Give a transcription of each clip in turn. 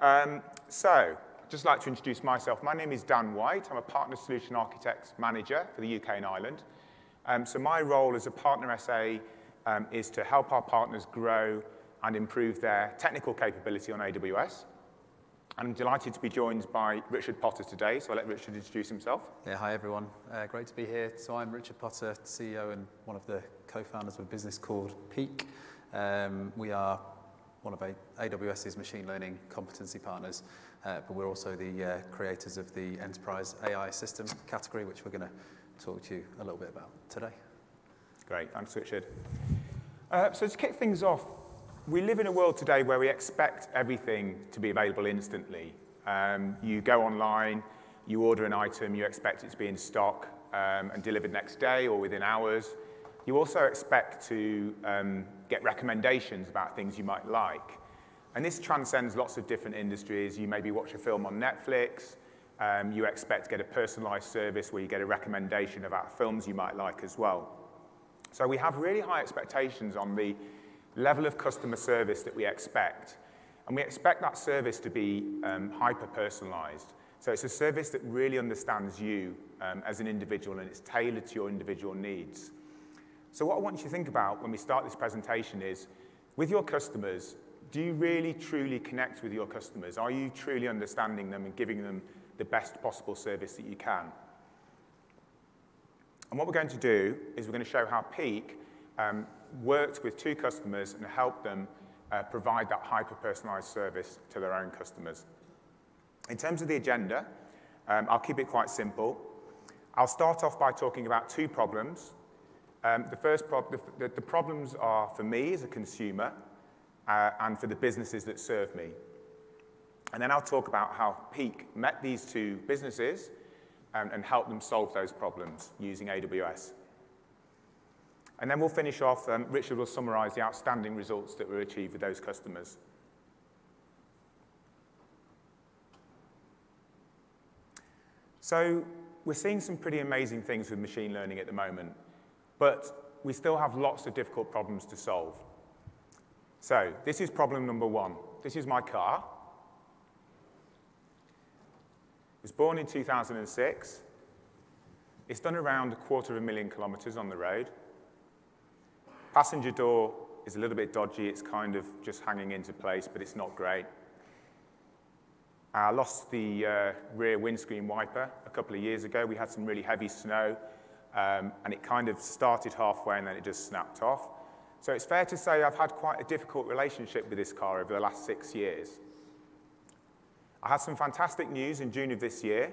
Um, so, I'd just like to introduce myself. My name is Dan White. I'm a Partner Solution Architect Manager for the UK and Ireland. Um, so my role as a Partner SA um, is to help our partners grow and improve their technical capability on AWS. I'm delighted to be joined by Richard Potter today, so I'll let Richard introduce himself. Yeah, hi everyone. Uh, great to be here. So I'm Richard Potter, CEO and one of the co-founders of a business called Peak. Um, we are one of AWS's machine learning competency partners, uh, but we're also the uh, creators of the enterprise AI system category, which we're going to talk to you a little bit about today. Great, thanks Richard. Uh, so to kick things off, we live in a world today where we expect everything to be available instantly. Um, you go online, you order an item, you expect it to be in stock um, and delivered next day or within hours. You also expect to um, get recommendations about things you might like. And this transcends lots of different industries. You maybe watch a film on Netflix. Um, you expect to get a personalized service where you get a recommendation about films you might like as well. So we have really high expectations on the level of customer service that we expect. And we expect that service to be um, hyper-personalized. So it's a service that really understands you um, as an individual and it's tailored to your individual needs. So what I want you to think about when we start this presentation is, with your customers, do you really truly connect with your customers? Are you truly understanding them and giving them the best possible service that you can? And what we're going to do is we're going to show how Peak um, worked with two customers and helped them uh, provide that hyper-personalized service to their own customers. In terms of the agenda, um, I'll keep it quite simple. I'll start off by talking about two problems. Um, the first prob the, the, problems are for me as a consumer uh, and for the businesses that serve me. And then I'll talk about how Peak met these two businesses um, and helped them solve those problems using AWS. And then we'll finish off, um, Richard will summarize the outstanding results that were achieved with those customers. So we're seeing some pretty amazing things with machine learning at the moment, but we still have lots of difficult problems to solve. So this is problem number one. This is my car. It was born in 2006. It's done around a quarter of a million kilometers on the road. Passenger door is a little bit dodgy. It's kind of just hanging into place, but it's not great. I lost the uh, rear windscreen wiper a couple of years ago. We had some really heavy snow, um, and it kind of started halfway and then it just snapped off. So it's fair to say I've had quite a difficult relationship with this car over the last six years. I had some fantastic news in June of this year.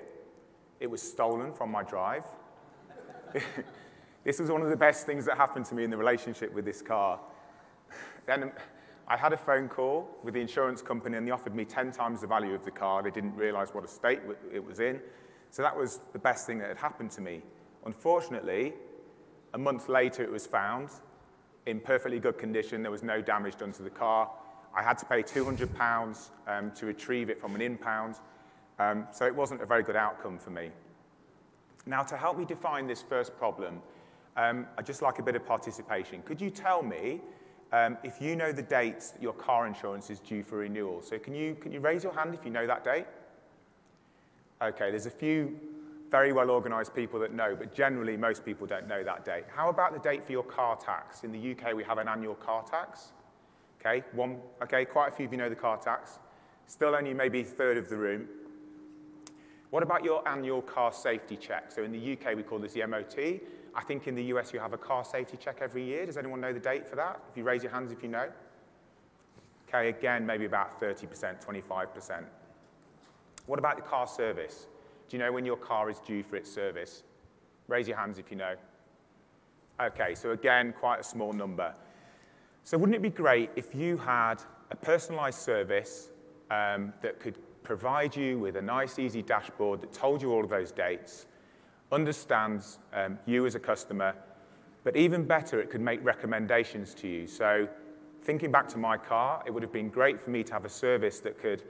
It was stolen from my drive. This was one of the best things that happened to me in the relationship with this car. Then I had a phone call with the insurance company and they offered me 10 times the value of the car. They didn't realize what a state it was in. So that was the best thing that had happened to me. Unfortunately, a month later it was found in perfectly good condition. There was no damage done to the car. I had to pay £200 um, to retrieve it from an impound. Um, so it wasn't a very good outcome for me. Now, to help me define this first problem, um, I'd just like a bit of participation. Could you tell me um, if you know the dates that your car insurance is due for renewal? So can you, can you raise your hand if you know that date? Okay, there's a few very well organized people that know, but generally most people don't know that date. How about the date for your car tax? In the UK, we have an annual car tax. Okay, one, okay, quite a few of you know the car tax. Still only maybe a third of the room. What about your annual car safety check? So in the UK, we call this the MOT. I think in the US you have a car safety check every year. Does anyone know the date for that? If you raise your hands if you know. Okay, again, maybe about 30%, 25%. What about the car service? Do you know when your car is due for its service? Raise your hands if you know. Okay, so again, quite a small number. So wouldn't it be great if you had a personalized service um, that could provide you with a nice, easy dashboard that told you all of those dates, understands um, you as a customer, but even better, it could make recommendations to you. So thinking back to my car, it would have been great for me to have a service that could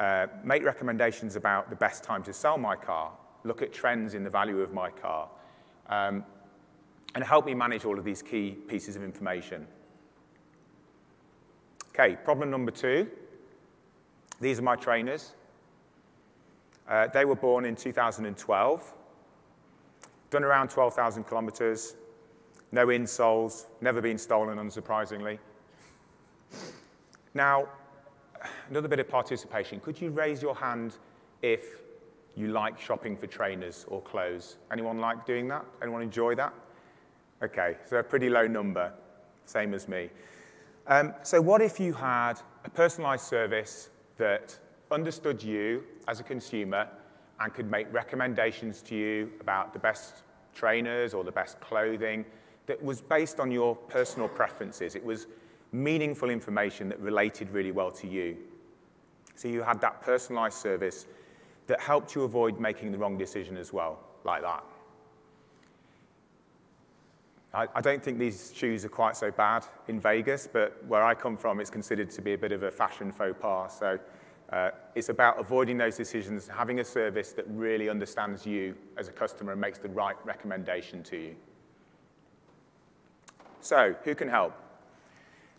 uh, make recommendations about the best time to sell my car, look at trends in the value of my car, um, and help me manage all of these key pieces of information. Okay, problem number two. These are my trainers. Uh, they were born in 2012, done around 12,000 kilometers, no insoles, never been stolen, unsurprisingly. Now, another bit of participation. Could you raise your hand if you like shopping for trainers or clothes? Anyone like doing that? Anyone enjoy that? Okay, so a pretty low number, same as me. Um, so what if you had a personalized service that understood you as a consumer and could make recommendations to you about the best trainers or the best clothing that was based on your personal preferences. It was meaningful information that related really well to you. So you had that personalized service that helped you avoid making the wrong decision as well, like that. I, don't think these shoes are quite so bad in Vegas, but where I come from, it's considered to be a bit of a fashion faux pas. So uh, it's about avoiding those decisions, having a service that really understands you as a customer and makes the right recommendation to you. So, who can help?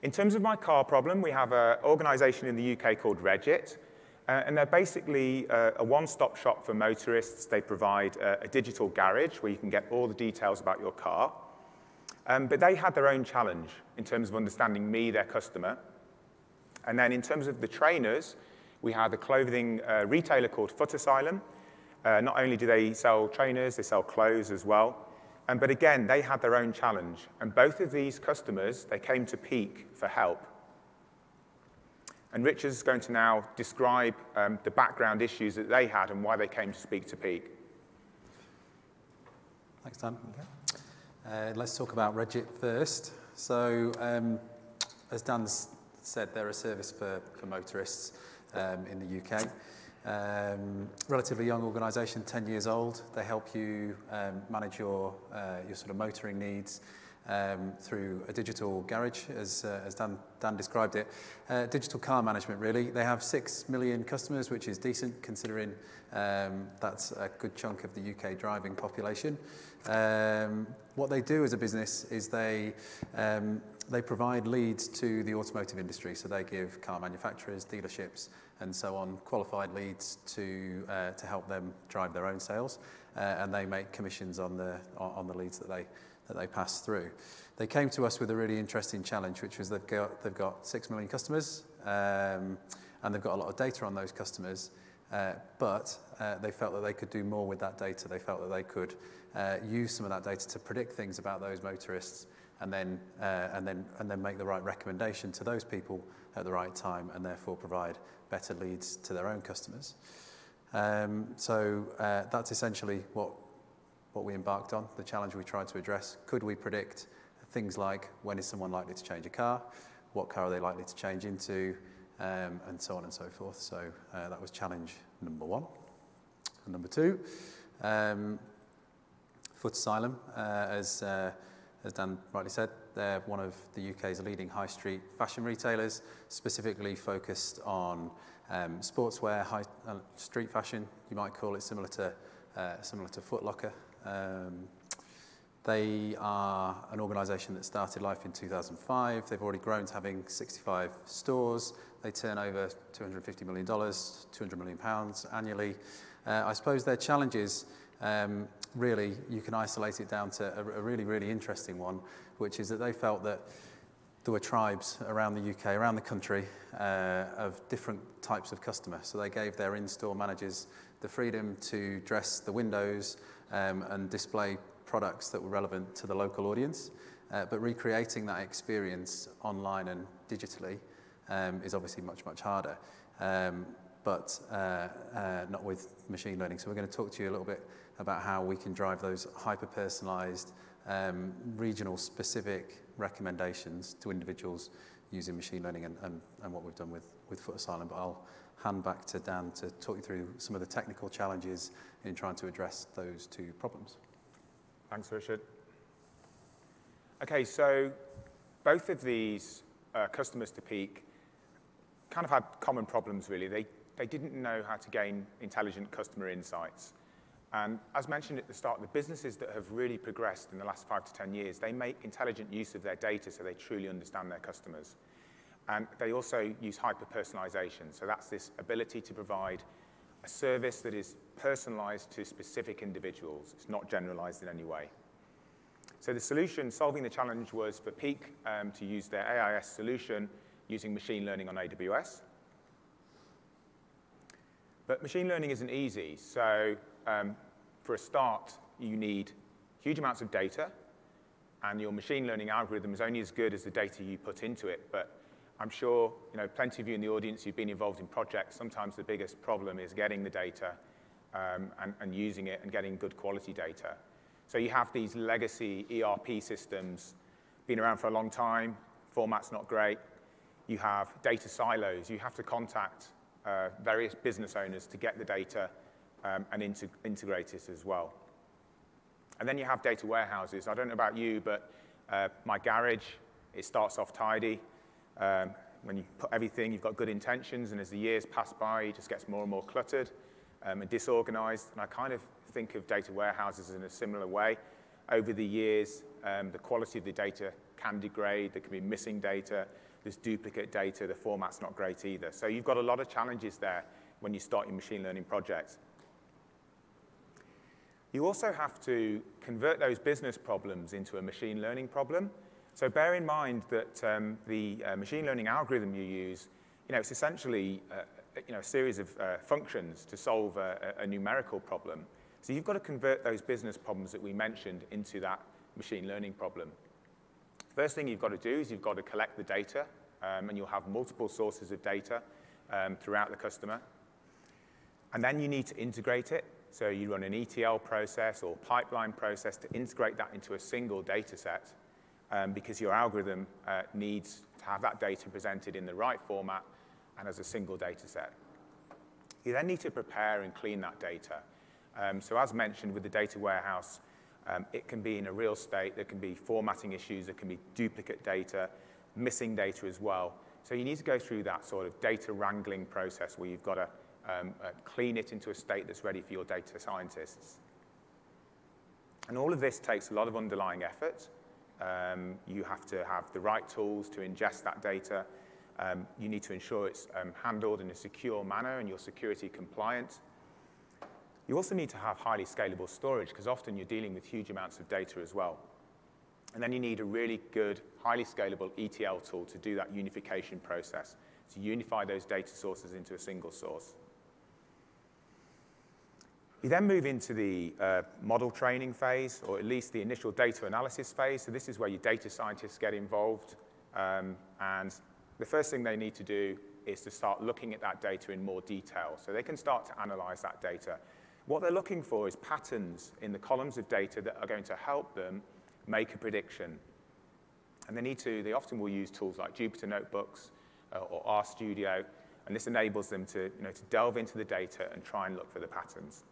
In terms of my car problem, we have an organization in the UK called Regit, uh, and they're basically uh, a one-stop shop for motorists. They provide a, a, digital garage where you can get all the details about your car. Um, but they had their own challenge in terms of understanding me, their customer. And then in terms of the trainers, we had a clothing uh, retailer called Footasylum. Uh, not only do they sell trainers, they sell clothes as well. Um, but again, they had their own challenge. And both of these customers, they came to Peak for help. And Richard's going to now describe um, the background issues that they had and why they came to speak to Peak. Thanks, Dan. Okay. Uh, let's talk about Regit first. So, um, as Dan said, they're a service for, for motorists um, in the UK. Um, relatively young organisation, 10 years old. They help you um, manage your, uh, your sort of motoring needs um, through a digital garage, as, uh, as Dan, Dan described it. Uh, digital car management, really. They have 6 million customers, which is decent considering um, that's a good chunk of the UK driving population. Um, what they do as a business is they um, they provide leads to the automotive industry. So they give car manufacturers, dealerships, and so on qualified leads to uh, to help them drive their own sales, uh, and they make commissions on the on the leads that they that they pass through. They came to us with a really interesting challenge, which was they've got they've got six million customers, um, and they've got a lot of data on those customers. Uh, but uh, they felt that they could do more with that data. They felt that they could uh, use some of that data to predict things about those motorists and then, uh, and, then, and then make the right recommendation to those people at the right time and therefore provide better leads to their own customers. Um, so uh, that's essentially what, what we embarked on, the challenge we tried to address. Could we predict things like when is someone likely to change a car, what car are they likely to change into, um, and so on and so forth. So uh, that was challenge number one. And number two, um, Footasylum, uh, as uh, as Dan rightly said, they're one of the UK's leading high street fashion retailers, specifically focused on um, sportswear, high uh, street fashion, you might call it, similar to, uh, similar to Foot Locker. Um, they are an organisation that started life in 2005. They've already grown to having 65 stores. They turn over $250 million, 200 million pounds annually. Uh, I suppose their challenges um, really, you can isolate it down to a, a really, really interesting one, which is that they felt that there were tribes around the UK, around the country, uh, of different types of customer. So they gave their in-store managers the freedom to dress the windows um, and display products that were relevant to the local audience. Uh, but recreating that experience online and digitally um, is obviously much, much harder, um, but uh, uh, not with machine learning. So we're going to talk to you a little bit about how we can drive those hyper-personalized, um, regional specific recommendations to individuals using machine learning and, and, and what we've done with, with Footasylum. But I'll hand back to Dan to talk you through some of the technical challenges in trying to address those two problems. Thanks, Richard. Okay, so both of these uh, customers to Peak kind of had common problems, really. They, they didn't know how to gain intelligent customer insights. And as mentioned at the start, the businesses that have really progressed in the last five to 10 years, they make intelligent use of their data so they truly understand their customers. And they also use hyper-personalization. So that's this ability to provide a service that is personalized to specific individuals. It's not generalized in any way. So the solution, solving the challenge, was for Peak um, to use their AIS solution using machine learning on AWS. But machine learning isn't easy. So um, for a start, you need huge amounts of data, and your machine learning algorithm is only as good as the data you put into it. But I'm sure you know, plenty of you in the audience who've been involved in projects, sometimes the biggest problem is getting the data um, and, and using it and getting good quality data. So you have these legacy ERP systems, been around for a long time, format's not great. You have data silos. You have to contact uh, various business owners to get the data um, and integ integrate it as well. And then you have data warehouses. I don't know about you, but uh, my garage, it starts off tidy. Um, when you put everything, you've got good intentions, and as the years pass by, it just gets more and more cluttered um, and disorganized. And I kind of think of data warehouses in a similar way. Over the years, um, the quality of the data can degrade, there can be missing data, there's duplicate data, the format's not great either. So you've got a lot of challenges there when you start your machine learning projects. You also have to convert those business problems into a machine learning problem. So bear in mind that um, the uh, machine learning algorithm you use, you know, it's essentially uh, you know, a series of uh, functions to solve a, a, numerical problem. So you've got to convert those business problems that we mentioned into that machine learning problem. First thing you've got to do is you've got to collect the data, um, and you'll have multiple sources of data um, throughout the customer. And then you need to integrate it. So you run an ETL process or pipeline process to integrate that into a single data set um, because your algorithm uh, needs to have that data presented in the right format and as a single data set. You then need to prepare and clean that data. Um, so as mentioned with the data warehouse, um, it can be in a real state, there can be formatting issues, there can be duplicate data, missing data as well. So you need to go through that sort of data wrangling process where you've got to um, uh, clean it into a state that's ready for your data scientists. And all of this takes a lot of underlying effort. Um, you have to have the right tools to ingest that data. Um, you need to ensure it's um, handled in a secure manner and you're security compliant. You also need to have highly scalable storage because often you're dealing with huge amounts of data as well. And then you need a really good, highly scalable ETL tool to do that unification process, to unify those data sources into a single source. You then move into the uh, model training phase, or at least the initial data analysis phase. So this is where your data scientists get involved. Um, and the first thing they need to do is to start looking at that data in more detail. So they can start to analyze that data what they're looking for is patterns in the columns of data that are going to help them make a prediction. And they need to, they often will use tools like Jupyter Notebooks uh, or RStudio, and this enables them to, you know, to delve into the data and try and look for the patterns.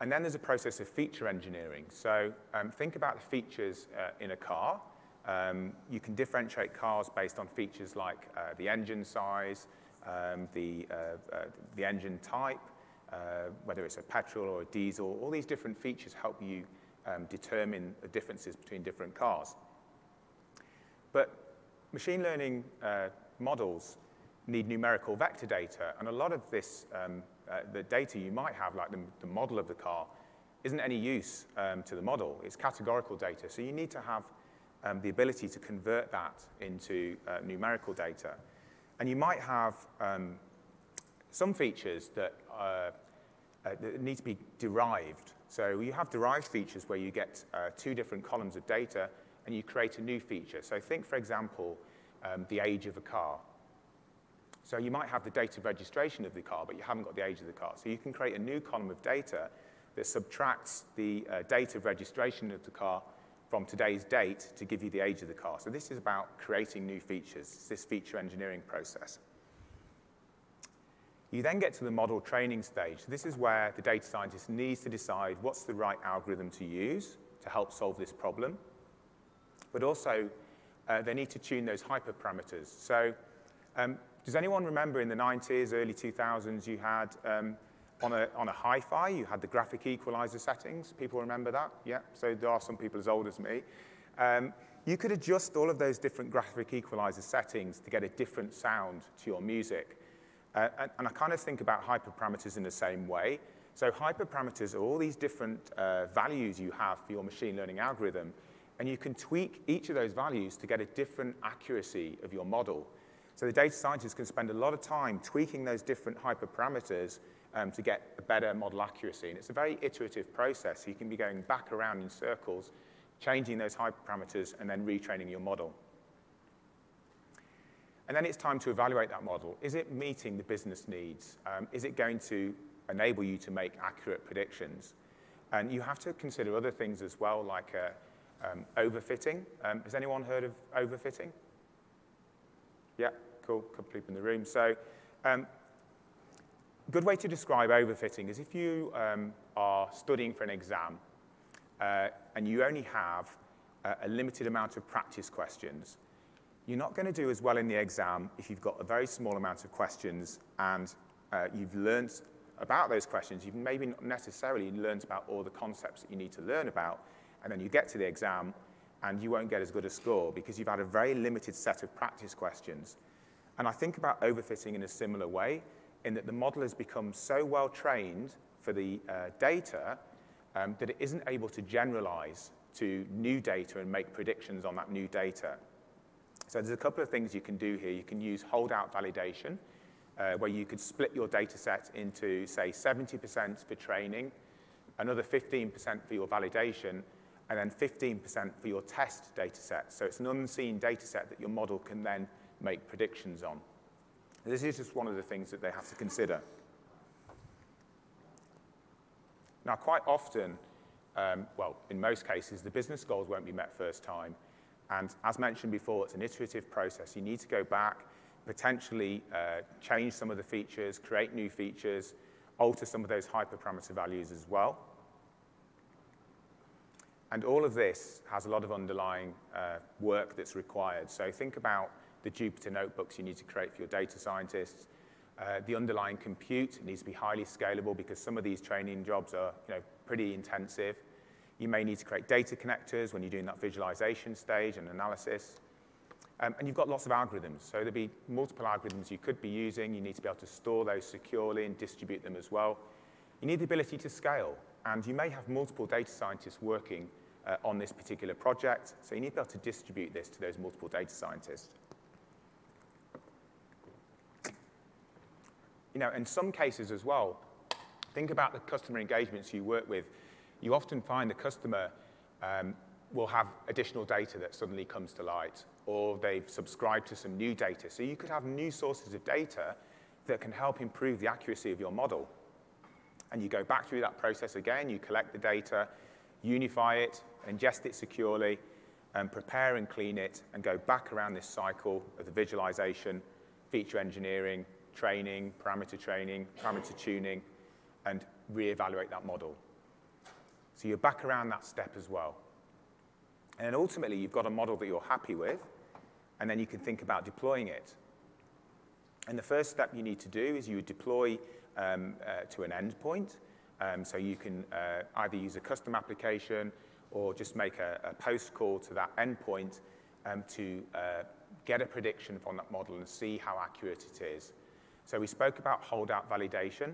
And then there's a process of feature engineering. So um, think about the features uh, in a car. Um, you can differentiate cars based on features like uh, the engine size, um, the, uh, uh, the engine type, uh, whether it's a petrol or a diesel, all these different features help you um, determine the differences between different cars. But machine learning uh, models need numerical vector data, and a lot of this, um, uh, the data you might have, like the, the, model of the car, isn't any use um, to the model. It's categorical data, so you need to have um, the ability to convert that into uh, numerical data. And you might have um, some features that uh, uh, need to be derived. So you have derived features where you get uh, two different columns of data and you create a new feature. So think, for example, um, the age of a car. So you might have the date of registration of the car, but you haven't got the age of the car. So you can create a new column of data that subtracts the uh, date of registration of the car from today's date to give you the age of the car. So this is about creating new features, this feature engineering process. You then get to the model training stage. This is where the data scientist needs to decide what's the right algorithm to use to help solve this problem. But also, uh, they need to tune those hyperparameters. So um, does anyone remember in the 90s, early 2000s, you had um, on a, on a hi-fi, you had the graphic equalizer settings. People remember that? Yeah, so there are some people as old as me. Um, you could adjust all of those different graphic equalizer settings to get a different sound to your music. Uh, and, I kind of think about hyperparameters in the same way. So hyperparameters are all these different uh, values you have for your machine learning algorithm, and you can tweak each of those values to get a different accuracy of your model. So the data scientists can spend a lot of time tweaking those different hyperparameters um, to get a better model accuracy. And it's a very iterative process. You can be going back around in circles, changing those hyperparameters, and then retraining your model. And then it's time to evaluate that model. Is it meeting the business needs? Um, is it going to enable you to make accurate predictions? And you have to consider other things as well, like uh, um, overfitting. Um, has anyone heard of overfitting? Yeah, cool, couple people in the room. So um, good way to describe overfitting is if you um, are studying for an exam uh, and you only have a, a limited amount of practice questions, you're not going to do as well in the exam if you've got a very small amount of questions and uh, you've learned about those questions. You've maybe not necessarily learned about all the concepts that you need to learn about, and then you get to the exam and you won't get as good a score because you've had a very limited set of practice questions. And I think about overfitting in a similar way, in that the model has become so well trained for the uh, data um, that it isn't able to generalize to new data and make predictions on that new data. So there's a couple of things you can do here. You can use holdout validation, uh, where you could split your data set into, say, 70% for training, another 15% for your validation, and then 15% for your test data set. So it's an unseen data set that your model can then make predictions on. This is just one of the things that they have to consider. Now, quite often, um, well, in most cases, the business goals won't be met first time. And as mentioned before, it's an iterative process. You need to go back, potentially uh, change some of the features, create new features, alter some of those hyperparameter values as well. And all of this has a lot of underlying uh, work that's required. So think about the Jupyter notebooks you need to create for your data scientists. Uh, the underlying compute needs to be highly scalable because some of these training jobs are you know, pretty intensive. You may need to create data connectors when you're doing that visualization stage and analysis. Um, and you've got lots of algorithms. So there'll be multiple algorithms you could be using. You need to be able to store those securely and distribute them as well. You need the ability to scale. And you may have multiple data scientists working uh, on this particular project. So you need to be able to distribute this to those multiple data scientists. You know, in some cases as well, think about the customer engagements you work with you often find the customer um, will have additional data that suddenly comes to light, or they've subscribed to some new data. So you could have new sources of data that can help improve the accuracy of your model. And you go back through that process again, you collect the data, unify it, ingest it securely, and prepare and clean it, and go back around this cycle of the visualization, feature engineering, training, parameter training, parameter tuning, and reevaluate that model. So you're back around that step as well. And then ultimately, you've got a model that you're happy with, and then you can think about deploying it. And the first step you need to do is you deploy um, uh, to an endpoint. Um, so you can uh, either use a custom application or just make a, a post call to that endpoint um, to uh, get a prediction from that model and see how accurate it is. So we spoke about holdout validation.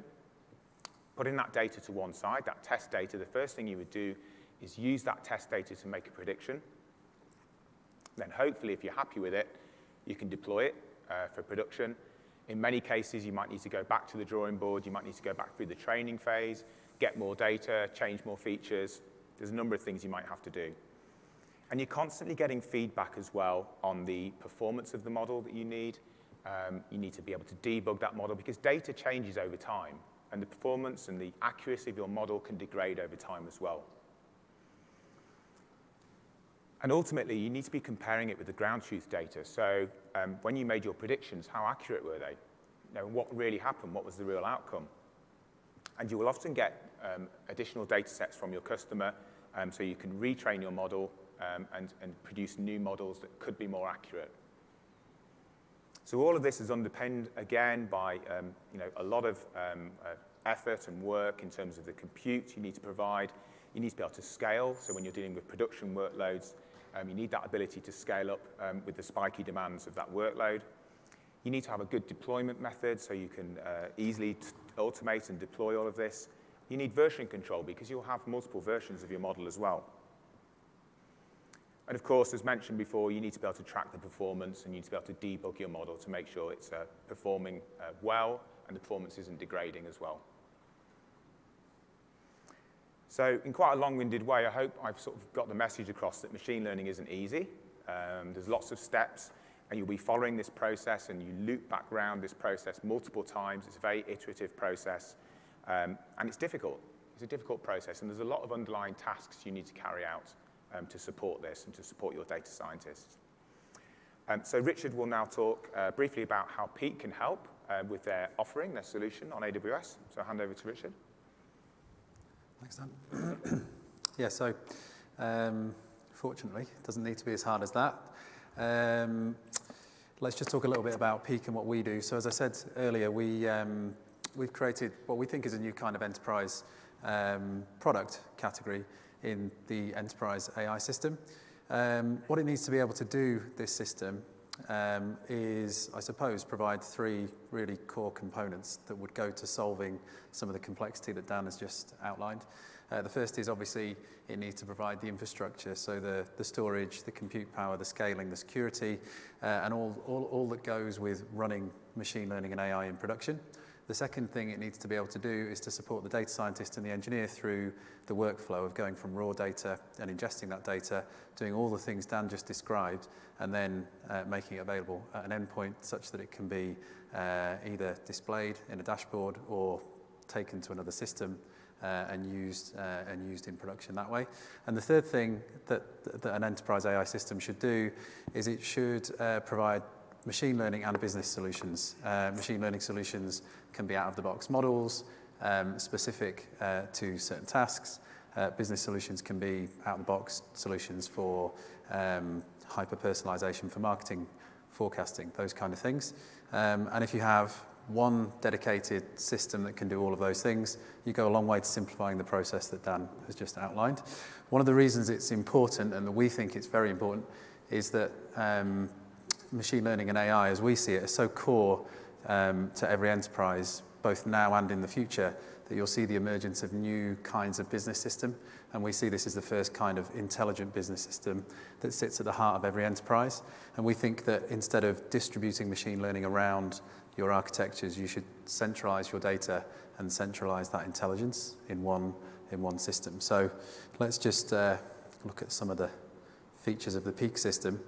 Putting that data to one side, that test data, the first thing you would do is use that test data to make a prediction. Then hopefully, if you're happy with it, you can deploy it uh, for production. In many cases, you might need to go back to the drawing board. You might need to go back through the training phase, get more data, change more features. There's a number of things you might have to do. And you're constantly getting feedback as well on the performance of the model that you need. Um, you need to be able to debug that model because data changes over time and the performance and the accuracy of your model can degrade over time as well. And ultimately, you need to be comparing it with the ground truth data. So um, when you made your predictions, how accurate were they? You know, what really happened? What was the real outcome? And you will often get um, additional data sets from your customer um, so you can retrain your model um, and, and produce new models that could be more accurate. So all of this is underpinned, again, by um, you know, a lot of um, uh, effort and work in terms of the compute you need to provide. You need to be able to scale, so when you're dealing with production workloads, Um, you need that ability to scale up um, with the spiky demands of that workload. You need to have a good deployment method so you can uh, easily automate and deploy all of this. You need version control because you'll have multiple versions of your model as well. And of course, as mentioned before, you need to be able to track the performance and you need to be able to debug your model to make sure it's uh, performing uh, well and the performance isn't degrading as well. So in quite a long-winded way, I hope I've sort of got the message across that machine learning isn't easy. Um, there's lots of steps, and you'll be following this process, and you loop back around this process multiple times. It's a very iterative process, um, and it's difficult. It's a difficult process, and there's a lot of underlying tasks you need to carry out um, to support this and to support your data scientists. Um, so Richard will now talk uh, briefly about how Peak can help uh, with their offering, their solution on AWS. So I'll hand over to Richard. Thanks, Dan. yeah, so um, fortunately, it doesn't need to be as hard as that. Um, let's just talk a little bit about Peak and what we do. So as I said earlier, we, um, we've created what we think is a new kind of enterprise um, product category in the enterprise AI system. Um, what it needs to be able to do, this system, um, is, I suppose, provide three really core components that would go to solving some of the complexity that Dan has just outlined. Uh, the first is obviously it needs to provide the infrastructure, so the, the storage, the compute power, the scaling, the security, uh, and all, all, all that goes with running machine learning and AI in production. The second thing it needs to be able to do is to support the data scientist and the engineer through the workflow of going from raw data and ingesting that data, doing all the things Dan just described, and then uh, making it available at an endpoint such that it can be uh, either displayed in a dashboard or taken to another system uh, and used uh, and used in production that way. And the third thing that, that an enterprise AI system should do is it should uh, provide machine learning and business solutions. Uh, machine learning solutions can be out-of-the-box models, um, specific uh, to certain tasks. Uh, business solutions can be out-of-the-box solutions for um, hyper-personalization for marketing, forecasting, those kind of things. Um, and if you have one dedicated system that can do all of those things, you go a long way to simplifying the process that Dan has just outlined. One of the reasons it's important, and we think it's very important, is that um, machine learning and AI, as we see it, are so core um, to every enterprise, both now and in the future, that you'll see the emergence of new kinds of business system. And we see this as the first kind of intelligent business system that sits at the heart of every enterprise. And we think that instead of distributing machine learning around your architectures, you should centralize your data and centralize that intelligence in one, in one system. So let's just uh, look at some of the features of the Peak system.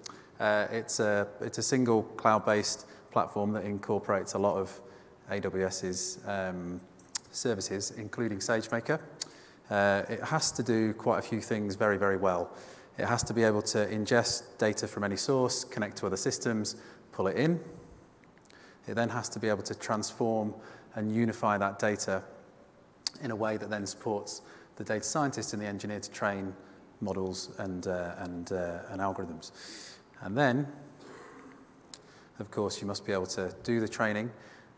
Uh, it's, a, it's a single cloud-based platform that incorporates a lot of AWS's um, services, including SageMaker. Uh, it has to do quite a few things very, very well. It has to be able to ingest data from any source, connect to other systems, pull it in. It then has to be able to transform and unify that data in a way that then supports the data scientist and the engineer to train models and, uh, and, uh, and algorithms. And then, of course, you must be able to do the training,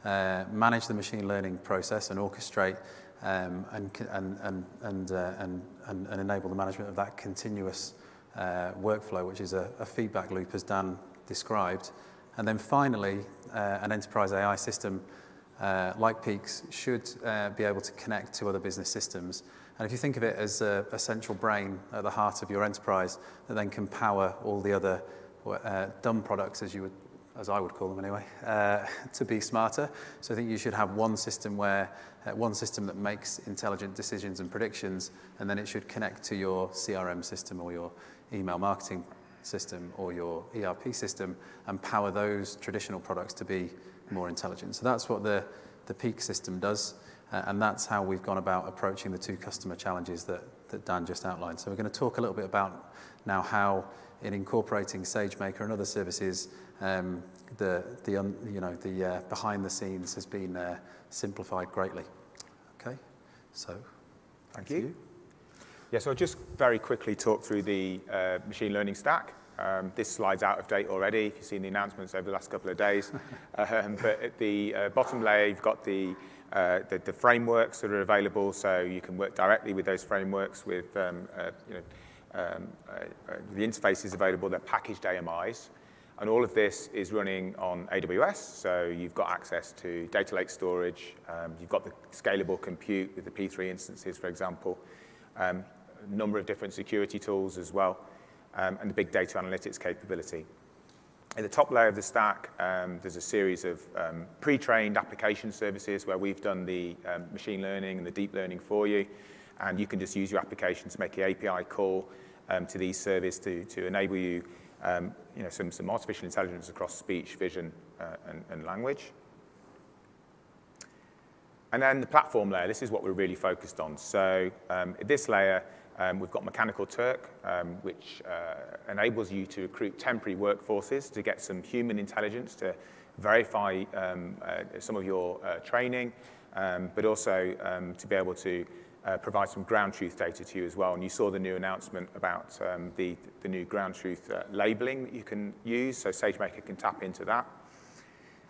uh, manage the machine learning process and orchestrate um, and, and, and, and, uh, and, and, and enable the management of that continuous uh, workflow, which is a, a feedback loop, as Dan described. And then finally, uh, an enterprise AI system uh, like Peaks should uh, be able to connect to other business systems. And if you think of it as a, a central brain at the heart of your enterprise that then can power all the other uh, dumb products, as you would, as I would call them anyway, uh, to be smarter. So I think you should have one system where uh, one system that makes intelligent decisions and predictions, and then it should connect to your CRM system or your email marketing system or your ERP system and power those traditional products to be more intelligent. So that's what the, the Peak system does. Uh, and that's how we've gone about approaching the two customer challenges that, that Dan just outlined. So we're going to talk a little bit about now how in incorporating SageMaker and other services, um, the, the, um, you know, the uh, behind the scenes has been uh, simplified greatly. Okay, so thank you. you. Yeah, so I'll just very quickly talk through the uh, machine learning stack. Um, this slide's out of date already, if you've seen the announcements over the last couple of days. um, but at the uh, bottom layer, you've got the, uh, the, the, frameworks that are available, so you can work directly with those frameworks with um, uh, you know, um, uh, the interface is available, they're packaged AMIs. And all of this is running on AWS, so you've got access to data lake storage, um, you've got the scalable compute with the P3 instances, for example, um, a number of different security tools as well, um, and the big data analytics capability. At the top layer of the stack, um, there's a series of um, pre-trained application services where we've done the um, machine learning and the deep learning for you, and you can just use your application to make an API call um, to these services to, to enable you, um, you know, some, some artificial intelligence across speech, vision, uh, and, and language. And then the platform layer, this is what we're really focused on. So um, this layer, um, we've got Mechanical Turk, um, which uh, enables you to recruit temporary workforces to get some human intelligence to verify um, uh, some of your uh, training, um, but also um, to be able to uh, provide some ground truth data to you as well. And you saw the new announcement about um, the, the new ground truth uh, labeling that you can use, so SageMaker can tap into that.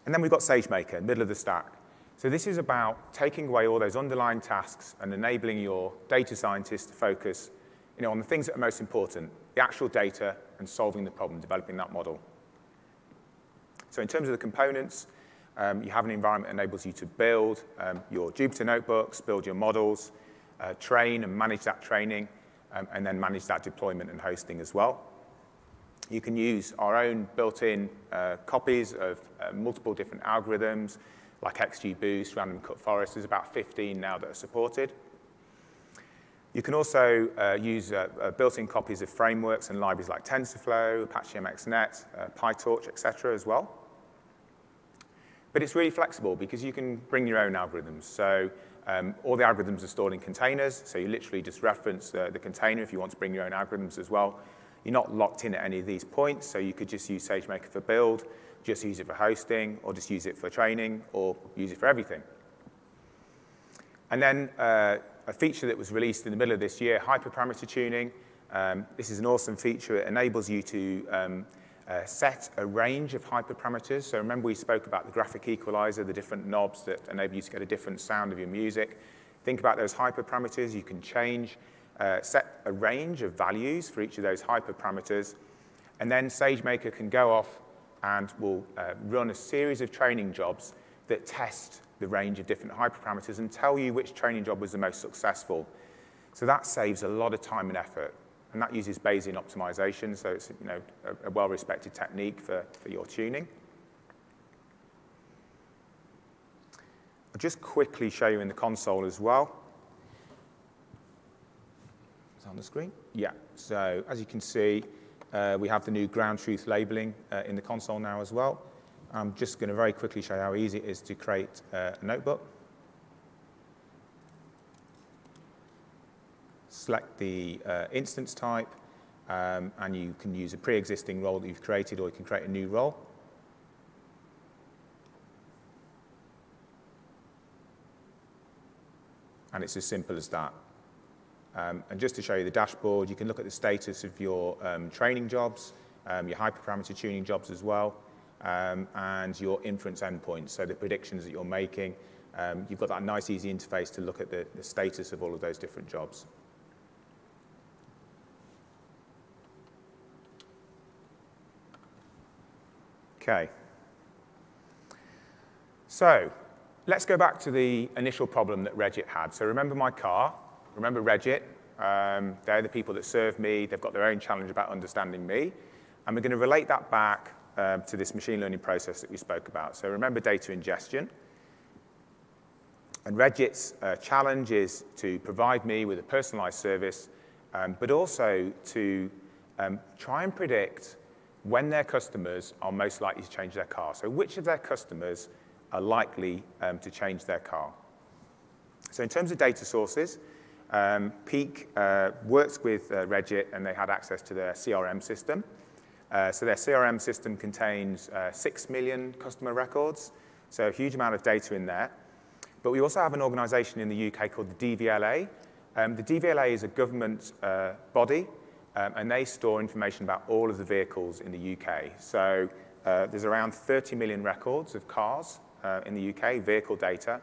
And then we've got SageMaker, middle of the stack. So this is about taking away all those underlying tasks and enabling your data scientists to focus you know, on the things that are most important, the actual data and solving the problem, developing that model. So in terms of the components, um, you have an environment that enables you to build um, your Jupyter notebooks, build your models, uh, train and manage that training, um, and then manage that deployment and hosting as well. You can use our own built-in uh, copies of uh, multiple different algorithms, like XGBoost, Random Cut Forest. There's about 15 now that are supported. You can also uh, use uh, uh, built-in copies of frameworks and libraries like TensorFlow, Apache MXNet, uh, PyTorch, etc. as well. But it's really flexible because you can bring your own algorithms. So um, all the algorithms are stored in containers, so you literally just reference the, the container if you want to bring your own algorithms as well. You're not locked in at any of these points, so you could just use SageMaker for build, just use it for hosting, or just use it for training, or use it for everything. And then uh, a feature that was released in the middle of this year, hyperparameter tuning. Um, this is an awesome feature. It enables you to um, uh, set a range of hyperparameters. So remember we spoke about the graphic equalizer, the different knobs that enable you to get a different sound of your music. Think about those hyperparameters. You can change, uh, set a range of values for each of those hyperparameters. And then SageMaker can go off and will uh, run a series of training jobs that test the range of different hyperparameters and tell you which training job was the most successful. So that saves a lot of time and effort. And that uses Bayesian optimization, so it's you know, a, a well-respected technique for, for your tuning. I'll just quickly show you in the console as well. Is that on the screen? Yeah, so as you can see, uh, we have the new ground truth labeling uh, in the console now as well. I'm just going to very quickly show you how easy it is to create uh, a notebook. Select the uh, instance type, um, and you can use a pre-existing role that you've created, or you can create a new role. And it's as simple as that. Um, and just to show you the dashboard, you can look at the status of your um, training jobs, um, your hyperparameter tuning jobs as well, um, and your inference endpoints, so the predictions that you're making. Um, you've got that nice, easy interface to look at the, the status of all of those different jobs. Okay. So let's go back to the initial problem that Regit had. So remember my car, Remember Regit? Um, they're the people that serve me. They've got their own challenge about understanding me. And we're going to relate that back um, to this machine learning process that we spoke about. So remember data ingestion. And Regit's uh, challenge is to provide me with a personalized service, um, but also to um, try and predict when their customers are most likely to change their car. So which of their customers are likely um, to change their car? So in terms of data sources, um, Peak uh, works with uh, Regit and they had access to their CRM system. Uh, so their CRM system contains uh, 6 million customer records, so a huge amount of data in there. But we also have an organization in the UK called the DVLA. Um, the DVLA is a government uh, body, um, and they store information about all of the vehicles in the UK. So uh, there's around 30 million records of cars uh, in the UK, vehicle data.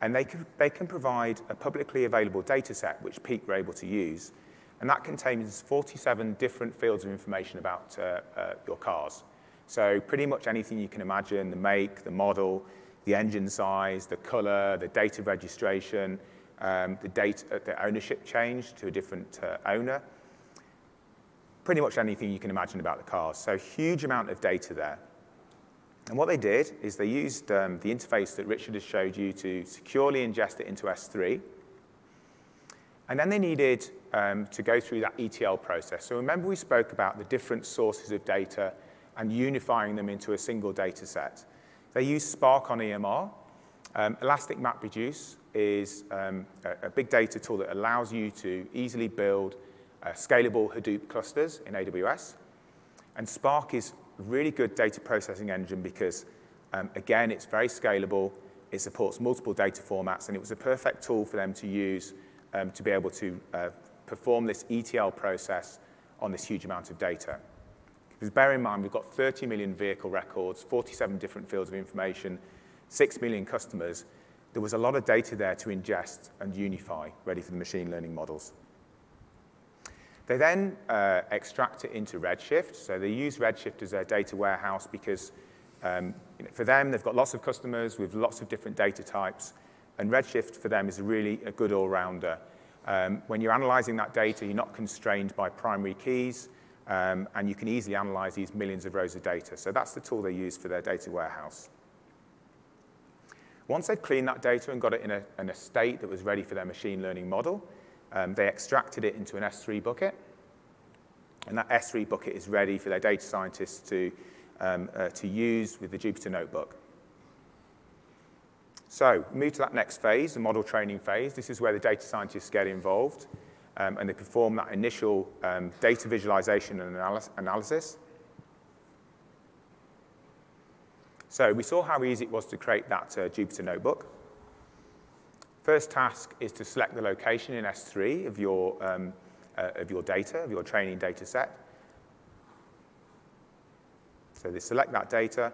And they can, they can provide a publicly available data set, which Peak were able to use, and that contains 47 different fields of information about uh, uh, your cars. So pretty much anything you can imagine, the make, the model, the engine size, the color, the date of registration, um, the date uh, the ownership change to a different uh, owner. Pretty much anything you can imagine about the cars. So huge amount of data there. And what they did is they used um, the interface that Richard has showed you to securely ingest it into S3. And then they needed um, to go through that ETL process. So remember we spoke about the different sources of data and unifying them into a single data set. They use Spark on EMR. Um, Elastic MapReduce is um, a, a, big data tool that allows you to easily build uh, scalable Hadoop clusters in AWS. And Spark is a really good data processing engine because, um, again, it's very scalable, it supports multiple data formats, and it was a perfect tool for them to use um, to be able to uh, perform this ETL process on this huge amount of data. Because bear in mind, we've got 30 million vehicle records, 47 different fields of information, 6 million customers. There was a lot of data there to ingest and unify, ready for the machine learning models. They then uh, extract it into Redshift. So they use Redshift as their data warehouse because um, you know, for them, they've got lots of customers with lots of different data types. And Redshift for them is really a good all-rounder. Um, when you're analyzing that data, you're not constrained by primary keys. Um, and you can easily analyze these millions of rows of data. So that's the tool they use for their data warehouse. Once they'd cleaned that data and got it in a, in a state that was ready for their machine learning model, um, they extracted it into an S3 bucket. And that S3 bucket is ready for their data scientists to, um, uh, to use with the Jupyter Notebook. So move to that next phase, the model training phase. This is where the data scientists get involved um, and they perform that initial um, data visualization and analysis. So we saw how easy it was to create that uh, Jupyter notebook. First task is to select the location in S3 of your, um, uh, of your data, of your training data set. So they select that data,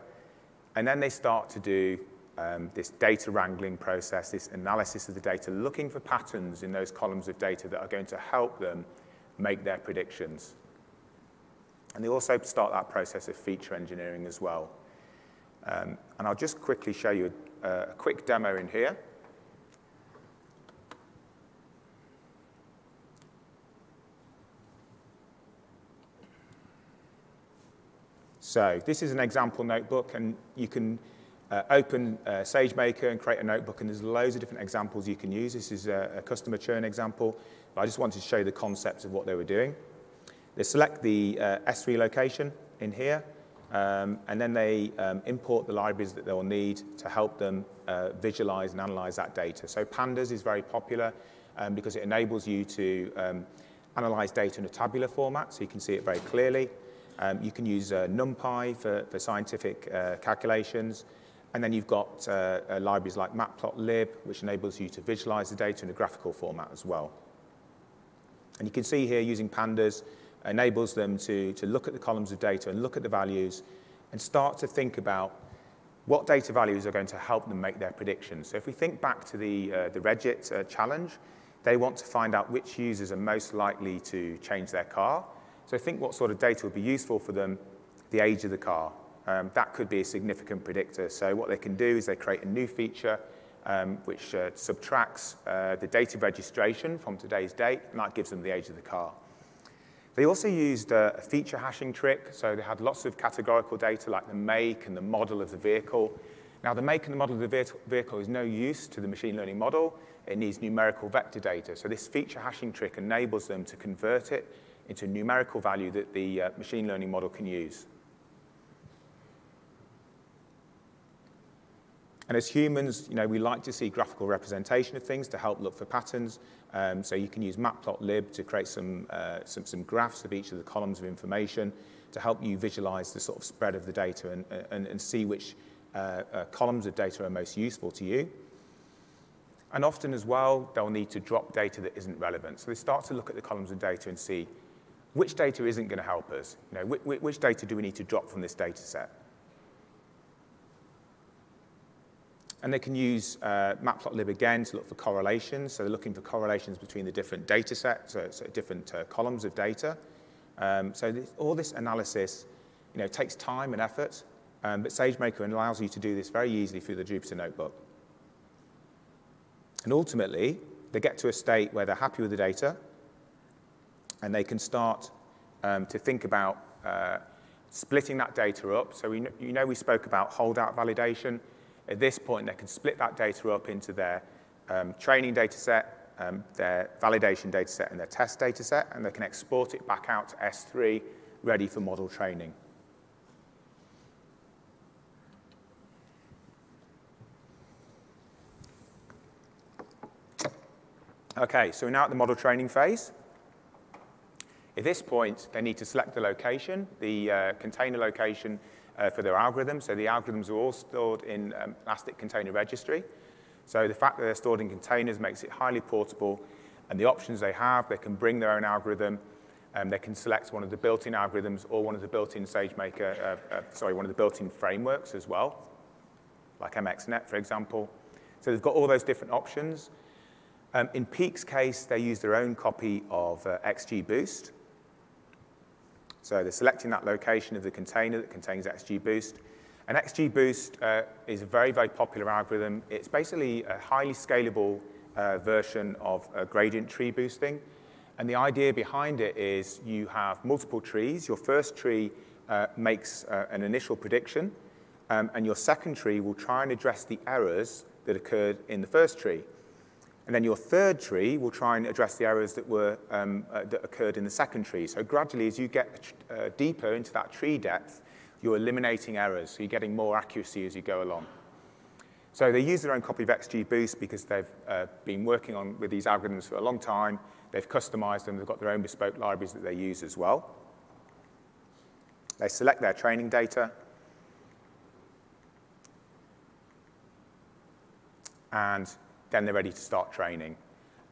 and then they start to do um, this data wrangling process, this analysis of the data, looking for patterns in those columns of data that are going to help them make their predictions. And they also start that process of feature engineering as well. Um, and I'll just quickly show you a, a quick demo in here. So this is an example notebook, and you can uh, open uh, SageMaker and create a notebook, and there's loads of different examples you can use. This is a, a customer churn example, but I just wanted to show you the concepts of what they were doing. They select the uh, S3 location in here, um, and then they um, import the libraries that they'll need to help them uh, visualize and analyze that data. So Pandas is very popular um, because it enables you to um, analyze data in a tabular format, so you can see it very clearly. Um, you can use uh, NumPy for, for scientific uh, calculations. And then you've got uh, uh, libraries like Matplotlib, which enables you to visualize the data in a graphical format as well. And you can see here using pandas enables them to, to look at the columns of data and look at the values and start to think about what data values are going to help them make their predictions. So if we think back to the, uh, the Regit uh, challenge, they want to find out which users are most likely to change their car. So think what sort of data would be useful for them, the age of the car, um, that could be a significant predictor. So what they can do is they create a new feature um, which uh, subtracts uh, the date of registration from today's date, and that gives them the age of the car. They also used uh, a feature hashing trick, so they had lots of categorical data like the make and the model of the vehicle. Now, the make and the model of the vehicle is no use to the machine learning model. It needs numerical vector data. So this feature hashing trick enables them to convert it into a numerical value that the uh, machine learning model can use. And as humans, you know, we like to see graphical representation of things to help look for patterns. Um, so you can use matplotlib to create some, uh, some, some graphs of each of the columns of information to help you visualize the sort of spread of the data and, and, and see which uh, uh, columns of data are most useful to you. And often as well, they'll need to drop data that isn't relevant. So they start to look at the columns of data and see which data isn't going to help us. You know, which, which data do we need to drop from this data set? And they can use uh, matplotlib again to look for correlations. So they're looking for correlations between the different data sets, so, so different uh, columns of data. Um, so this, all this analysis you know, takes time and effort, um, but SageMaker allows you to do this very easily through the Jupyter Notebook. And ultimately, they get to a state where they're happy with the data, and they can start um, to think about uh, splitting that data up. So we, you know we spoke about holdout validation. At this point, they can split that data up into their um, training data set, um, their validation data set, and their test data set, and they can export it back out to S3, ready for model training. Okay, so we're now at the model training phase. At this point, they need to select the location, the uh, container location uh, for their algorithm. So the algorithms are all stored in um, Elastic Container Registry. So the fact that they're stored in containers makes it highly portable. And the options they have, they can bring their own algorithm. Um, they can select one of the built-in algorithms or one of the built-in SageMaker, uh, uh, sorry, one of the built-in frameworks as well, like MXNet, for example. So they've got all those different options. Um, in Peak's case, they use their own copy of uh, XGBoost. So they're selecting that location of the container that contains XGBoost. And XGBoost uh, is a very, very popular algorithm. It's basically a highly scalable uh, version of uh, gradient tree boosting. And the idea behind it is you have multiple trees. Your first tree uh, makes uh, an initial prediction, um, and your second tree will try and address the errors that occurred in the first tree. And then your third tree will try and address the errors that, were, um, uh, that occurred in the second tree. So gradually, as you get uh, deeper into that tree depth, you're eliminating errors, so you're getting more accuracy as you go along. So they use their own copy of XGBoost because they've uh, been working on with these algorithms for a long time. They've customized them. They've got their own bespoke libraries that they use as well. They select their training data. And then they're ready to start training.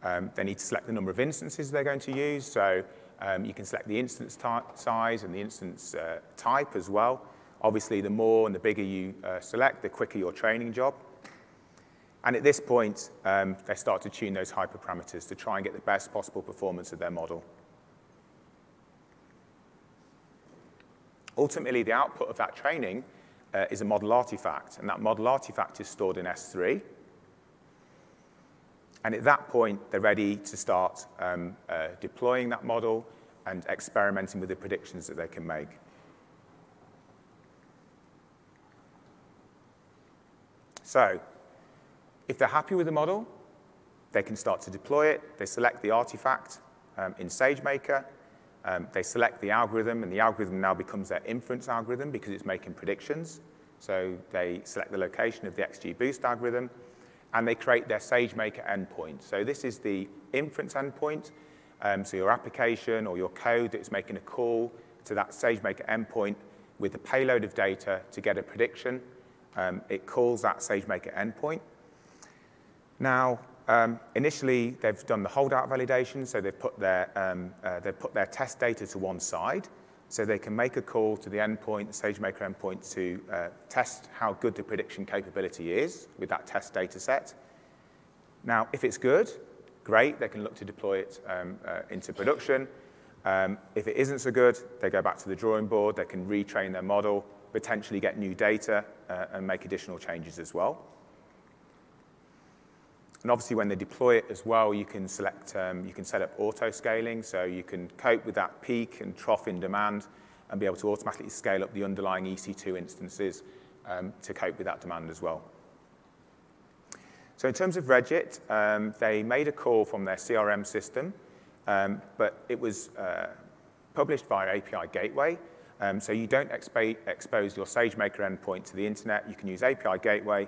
Um, they need to select the number of instances they're going to use. So um, you can select the instance size and the instance uh, type as well. Obviously, the more and the bigger you uh, select, the quicker your training job. And at this point, um, they start to tune those hyperparameters to try and get the best possible performance of their model. Ultimately, the output of that training uh, is a model artifact, and that model artifact is stored in S3. And at that point, they're ready to start um, uh, deploying that model and experimenting with the predictions that they can make. So if they're happy with the model, they can start to deploy it. They select the artifact um, in SageMaker. Um, they select the algorithm, and the algorithm now becomes their inference algorithm because it's making predictions. So they select the location of the XGBoost algorithm, and they create their SageMaker endpoint. So this is the inference endpoint. Um, so your application or your code that's making a call to that SageMaker endpoint with a payload of data to get a prediction. Um, it calls that SageMaker endpoint. Now, um, initially, they've done the holdout validation, so they've put, their, um, uh, they've put their test data to one side, so they can make a call to the endpoint, the SageMaker endpoint, to uh, test how good the prediction capability is with that test data set. Now, if it's good, great, they can look to deploy it um, uh, into production. Um, if it isn't so good, they go back to the drawing board, they can retrain their model, potentially get new data, uh, and make additional changes as well. And obviously, when they deploy it as well, you can select, um, you can set up auto scaling, so you can cope with that peak and trough in demand and be able to automatically scale up the underlying EC2 instances um, to cope with that demand as well. So in terms of Regit, um, they made a call from their CRM system, um, but it was uh, published via API Gateway. Um, so you don't expo expose your SageMaker endpoint to the internet. You can use API Gateway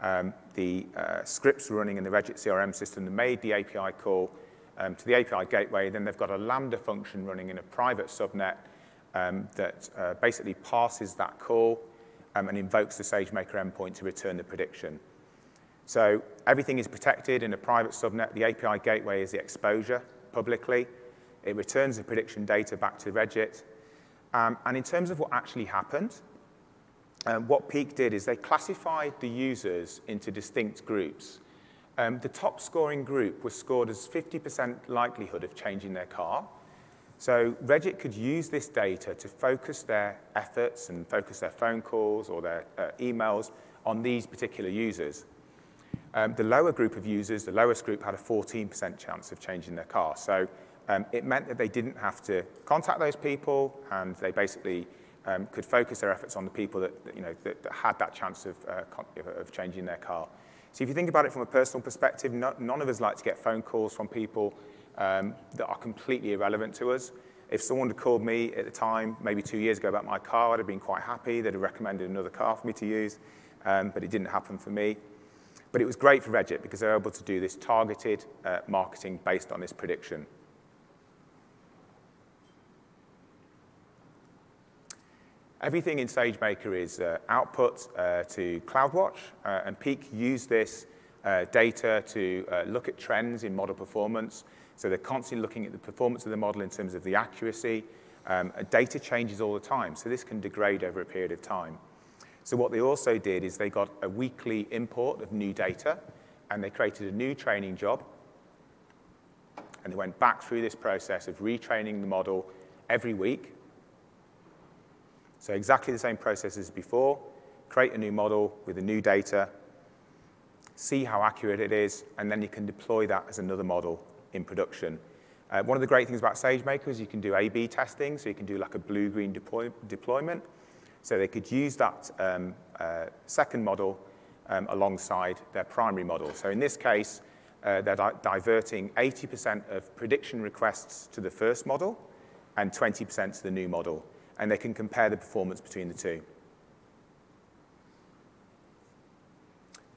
um, the uh, scripts running in the Regit CRM system that made the API call um, to the API gateway. Then they've got a Lambda function running in a private subnet um, that uh, basically passes that call um, and invokes the SageMaker endpoint to return the prediction. So everything is protected in a private subnet. The API gateway is the exposure publicly. It returns the prediction data back to Regit. Um, and in terms of what actually happened, um, what Peak did is they classified the users into distinct groups. Um, the top scoring group was scored as 50% likelihood of changing their car. So Regit could use this data to focus their efforts and focus their phone calls or their uh, emails on these particular users. Um, the lower group of users, the lowest group, had a 14% chance of changing their car. So um, it meant that they didn't have to contact those people, and they basically um, could focus their efforts on the people that, that you know, that, that, had that chance of, uh, of changing their car. So if you think about it from a personal perspective, no, none of us like to get phone calls from people um, that are completely irrelevant to us. If someone had called me at the time, maybe two years ago, about my car, I'd have been quite happy. They'd have recommended another car for me to use, um, but it didn't happen for me. But it was great for Regit because they were able to do this targeted uh, marketing based on this prediction. Everything in SageMaker is uh, output uh, to CloudWatch, uh, and Peak use this uh, data to uh, look at trends in model performance. So they're constantly looking at the performance of the model in terms of the accuracy. Um, data changes all the time, so this can degrade over a period of time. So what they also did is they got a weekly import of new data, and they created a new training job, and they went back through this process of retraining the model every week so exactly the same process as before, create a new model with the new data, see how accurate it is, and then you can deploy that as another model in production. Uh, one of the great things about SageMaker is you can do A-B testing, so you can do like a blue-green deploy deployment. So they could use that um, uh, second model um, alongside their primary model. So in this case, uh, they're di diverting 80% of prediction requests to the first model and 20% to the new model and they can compare the performance between the two.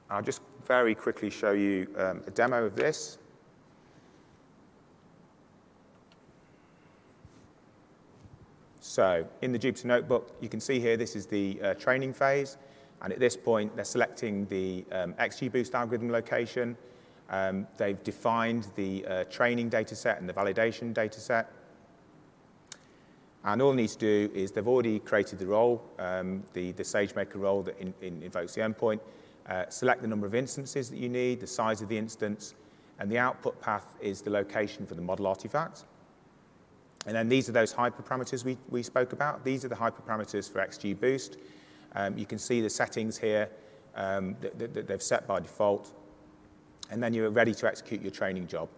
I'll just very quickly show you um, a demo of this. So in the Jupyter Notebook, you can see here this is the uh, training phase. And at this point, they're selecting the um, XGBoost algorithm location. Um, they've defined the uh, training data set and the validation data set. And all they need to do is they've already created the role, um, the, the SageMaker role that in, in invokes the endpoint, uh, select the number of instances that you need, the size of the instance, and the output path is the location for the model artifact. And then these are those hyperparameters we, we spoke about. These are the hyperparameters for XGBoost. Um, you can see the settings here um, that, that, they've set by default. And then you're ready to execute your training job.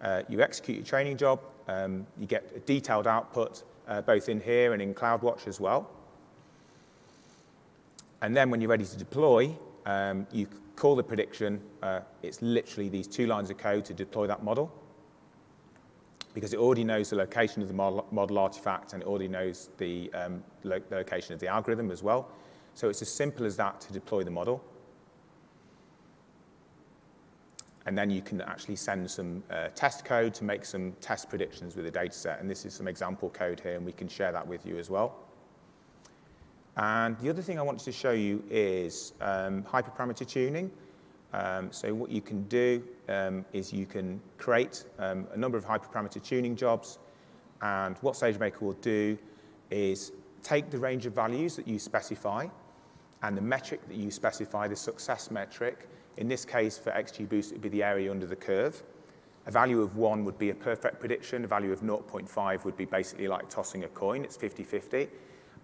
Uh, you execute your training job, um, you get a detailed output, uh, both in here and in CloudWatch as well. And then when you're ready to deploy, um, you call the prediction. Uh, it's literally these two lines of code to deploy that model because it already knows the location of the model, model artifact and it already knows the, um, lo location of the algorithm as well. So it's as simple as that to deploy the model. And then you can actually send some uh, test code to make some test predictions with the data set. And this is some example code here, and we can share that with you as well. And the other thing I wanted to show you is um, hyperparameter tuning. Um, so what you can do um, is you can create um, a number of hyperparameter tuning jobs. And what SageMaker will do is take the range of values that you specify and the metric that you specify, the success metric, in this case, for XGBoost, it would be the area under the curve. A value of 1 would be a perfect prediction. A value of 0.5 would be basically like tossing a coin. It's 50-50.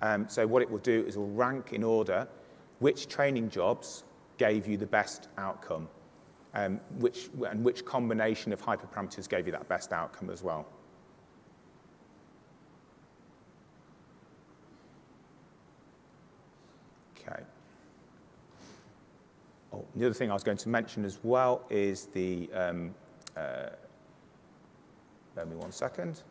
Um, so what it will do is it will rank in order which training jobs gave you the best outcome, um, which, and which combination of hyperparameters gave you that best outcome as well. Okay. Oh, the other thing I was going to mention as well is the, um, uh, me one second.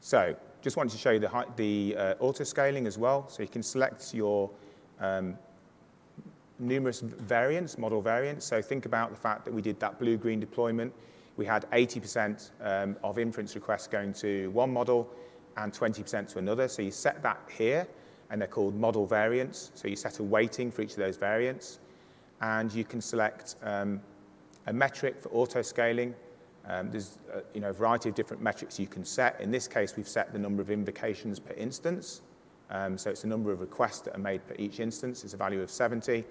So just wanted to show you the, the uh, auto scaling as well. So you can select your um, numerous variants, model variants. So think about the fact that we did that blue-green deployment. We had 80% um, of inference requests going to one model and 20% to another. So you set that here and they're called model variants. So you set a weighting for each of those variants, and you can select um, a metric for auto-scaling, Um, there's a, you know, a variety of different metrics you can set. In this case, we've set the number of invocations per instance. Um, so it's the number of requests that are made per each instance. It's a value of 70.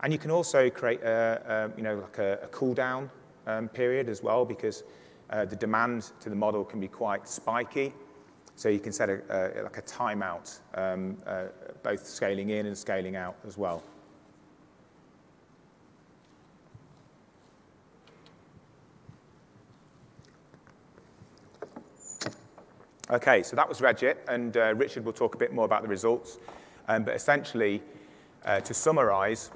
And you can also create a, a you know, like a, a cooldown um, period as well because uh, the demand to the model can be quite spiky. So you can set a, a like a timeout, um, uh, both scaling in and scaling out as well. Okay, so that was Regit, and uh, Richard will talk a bit more about the results. Um, but essentially, uh, to summarize,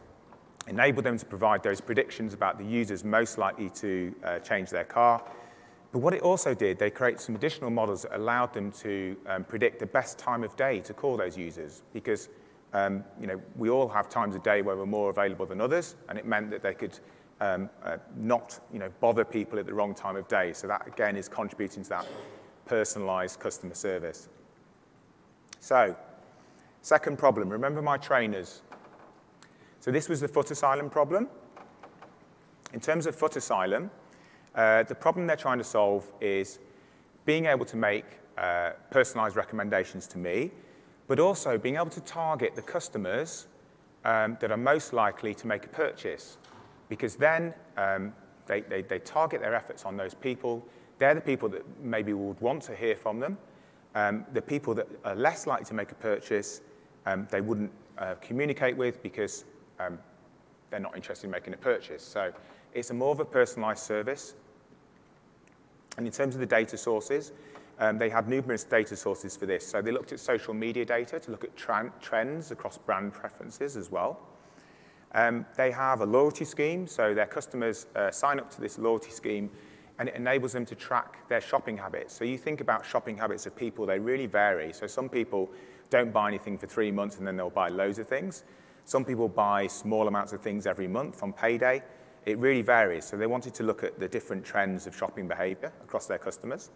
enable them to provide those predictions about the users most likely to uh, change their car. But what it also did, they created some additional models that allowed them to um, predict the best time of day to call those users. Because um, you know, we all have times of day where we're more available than others, and it meant that they could um, uh, not you know, bother people at the wrong time of day. So that, again, is contributing to that personalized customer service. So, second problem, remember my trainers. So this was the Footasylum problem. In terms of Footasylum, uh, the problem they're trying to solve is being able to make uh, personalized recommendations to me, but also being able to target the customers um, that are most likely to make a purchase. Because then um, they, they, they target their efforts on those people they're the people that maybe would want to hear from them. Um, the people that are less likely to make a purchase, um, they wouldn't uh, communicate with because um, they're not interested in making a purchase. So it's a more of a personalized service. And in terms of the data sources, um, they had numerous data sources for this. So they looked at social media data to look at trends across brand preferences as well. Um, they have a loyalty scheme, so their customers uh, sign up to this loyalty scheme and it enables them to track their shopping habits. So you think about shopping habits of people, they really vary. So some people don't buy anything for three months and then they'll buy loads of things. Some people buy small amounts of things every month on payday. It really varies. So they wanted to look at the different trends of shopping behavior across their customers.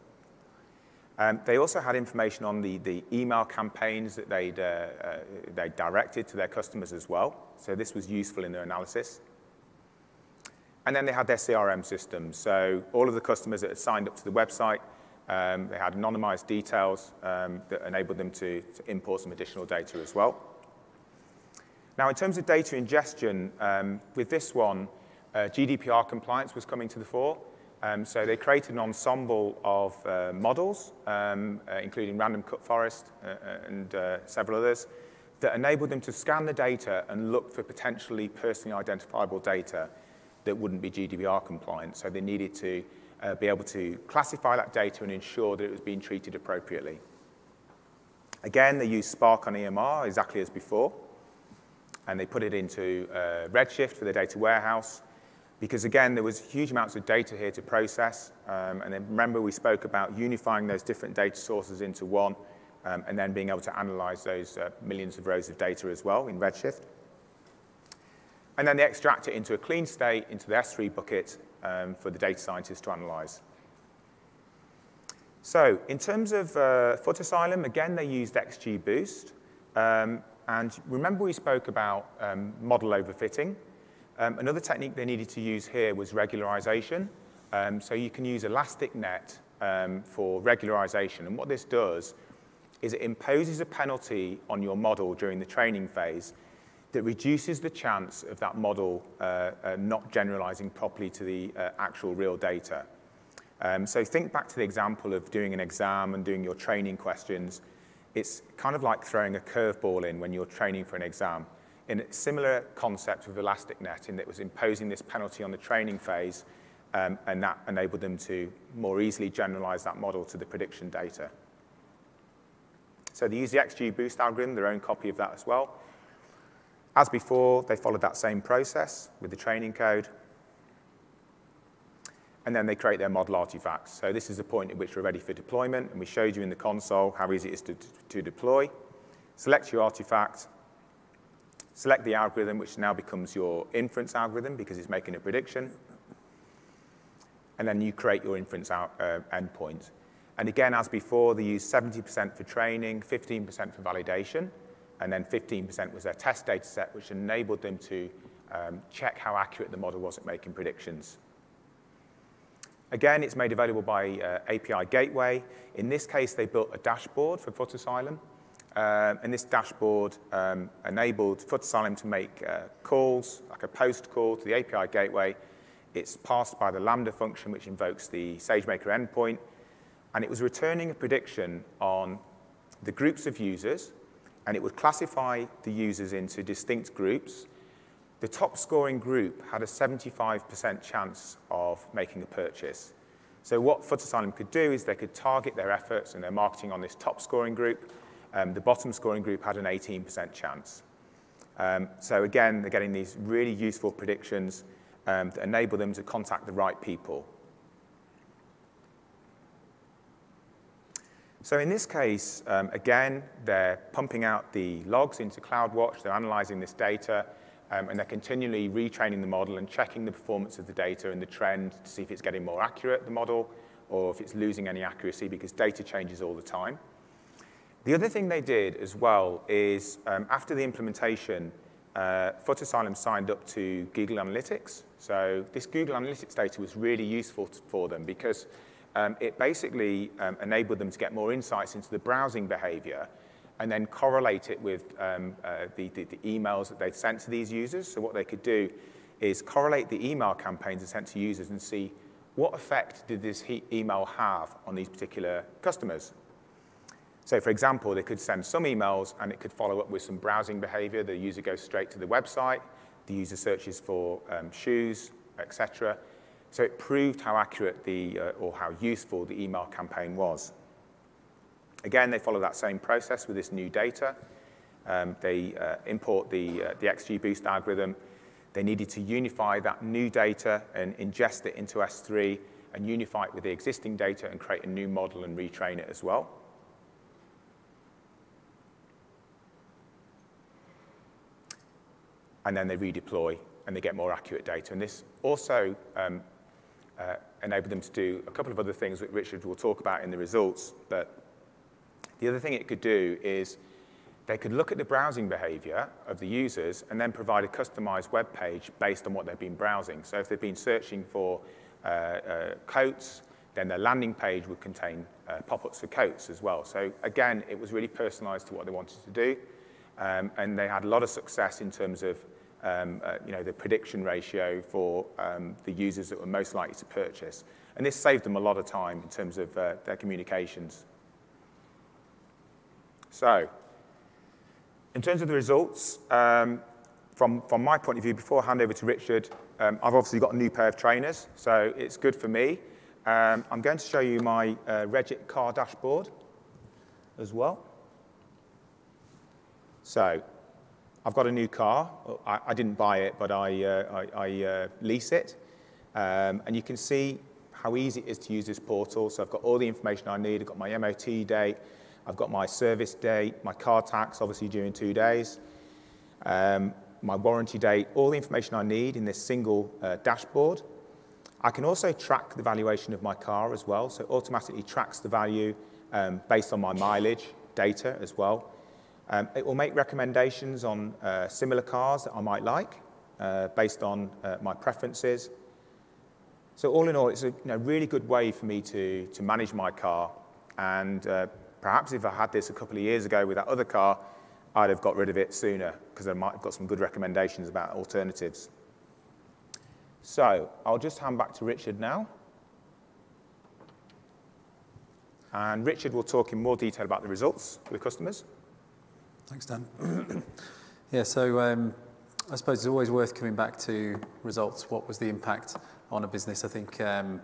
Um, they also had information on the, the email campaigns that they'd, uh, uh, they directed to their customers as well. So this was useful in their analysis. And then they had their CRM system. So all of the customers that had signed up to the website, um, they had anonymized details um, that enabled them to, to, import some additional data as well. Now, in terms of data ingestion, um, with this one, GDPR compliance was coming to the fore. Um, so they created an ensemble of uh, models, um, uh, including random cut forest uh, uh, and uh, several others, that enabled them to scan the data and look for potentially personally identifiable data that wouldn't be GDPR compliant. So they needed to uh, be able to classify that data and ensure that it was being treated appropriately. Again, they used Spark on EMR exactly as before, and they put it into uh, Redshift for the data warehouse, because again, there was huge amounts of data here to process, um, and then remember we spoke about unifying those different data sources into one, um, and then being able to analyze those uh, millions of rows of data as well in Redshift. And then they extract it into a clean state into the S3 bucket um, for the data scientists to analyze. So in terms of uh, Footasylum, again, they used XGBoost. Um, and remember we spoke about um, model overfitting. Um, another technique they needed to use here was regularization. Um, so you can use ElasticNet um, for regularization. And what this does is it imposes a penalty on your model during the training phase that reduces the chance of that model uh, uh, not generalizing properly to the uh, actual real data. Um, so think back to the example of doing an exam and doing your training questions. It's kind of like throwing a curveball in when you're training for an exam. In a similar concept with ElasticNet in that it was imposing this penalty on the training phase um, and that enabled them to more easily generalize that model to the prediction data. So they use the XGBoost algorithm, their own copy of that as well. As before, they followed that same process with the training code. And then they create their model artifacts. So this is the point at which we're ready for deployment, and we showed you in the console how easy it is to, to deploy. Select your artifact, select the algorithm, which now becomes your inference algorithm because it's making a prediction, and then you create your inference out, uh, endpoint. And again, as before, they use 70% for training, 15% for validation and then 15% was their test data set, which enabled them to um, check how accurate the model was at making predictions. Again, it's made available by uh, API Gateway. In this case, they built a dashboard for Footasylum. Um, and this dashboard um, enabled Footasylum to make uh, calls, like a post call to the API gateway. It's passed by the Lambda function, which invokes the SageMaker endpoint. And it was returning a prediction on the groups of users, and it would classify the users into distinct groups. The top scoring group had a 75% chance of making a purchase. So what Footasylum could do is they could target their efforts and their marketing on this top scoring group, um, the bottom scoring group had an 18% chance. Um, so again, they're getting these really useful predictions um, that enable them to contact the right people. So in this case, um, again, they're pumping out the logs into CloudWatch, they're analyzing this data, um, and they're continually retraining the model and checking the performance of the data and the trend to see if it's getting more accurate, the model, or if it's losing any accuracy because data changes all the time. The other thing they did as well is um, after the implementation, uh, Footasylum signed up to Google Analytics. So this Google Analytics data was really useful for them because um, it basically um, enabled them to get more insights into the browsing behavior and then correlate it with um, uh, the, the, the, emails that they'd sent to these users. So what they could do is correlate the email campaigns they sent to users and see what effect did this email have on these particular customers. So for example, they could send some emails and it could follow up with some browsing behavior. The user goes straight to the website. The user searches for um, shoes, etc. So it proved how accurate the, uh, or how useful the email campaign was. Again, they follow that same process with this new data. Um, they uh, import the, uh, the XGBoost algorithm. They needed to unify that new data and ingest it into S3 and unify it with the existing data and create a new model and retrain it as well. And then they redeploy and they get more accurate data. And this also um, uh, enabled them to do a couple of other things that Richard will talk about in the results. But the other thing it could do is they could look at the browsing behavior of the users and then provide a customized web page based on what they've been browsing. So if they've been searching for uh, uh, coats, then their landing page would contain uh, pop-ups for coats as well. So again, it was really personalized to what they wanted to do. Um, and they had a lot of success in terms of um, uh, you know, the prediction ratio for um, the users that were most likely to purchase. And this saved them a lot of time in terms of uh, their communications. So, in terms of the results, um, from, from my point of view, before I hand over to Richard, um, I've obviously got a new pair of trainers, so it's good for me. Um, I'm going to show you my uh, Regit car dashboard as well. So I've got a new car. I, I didn't buy it, but I, uh, I, I uh, lease it. Um, and you can see how easy it is to use this portal. So I've got all the information I need. I've got my MOT date. I've got my service date, my car tax, obviously due in two days, um, my warranty date, all the information I need in this single uh, dashboard. I can also track the valuation of my car as well. So it automatically tracks the value um, based on my mileage data as well. Um, it will make recommendations on uh, similar cars that I might like uh, based on uh, my preferences. So all in all, it's a you know, really good way for me to, to manage my car. And uh, perhaps if I had this a couple of years ago with that other car, I'd have got rid of it sooner because I might have got some good recommendations about alternatives. So I'll just hand back to Richard now. And Richard will talk in more detail about the results the customers. Thanks, Dan. yeah, so um, I suppose it's always worth coming back to results. What was the impact on a business? I think um,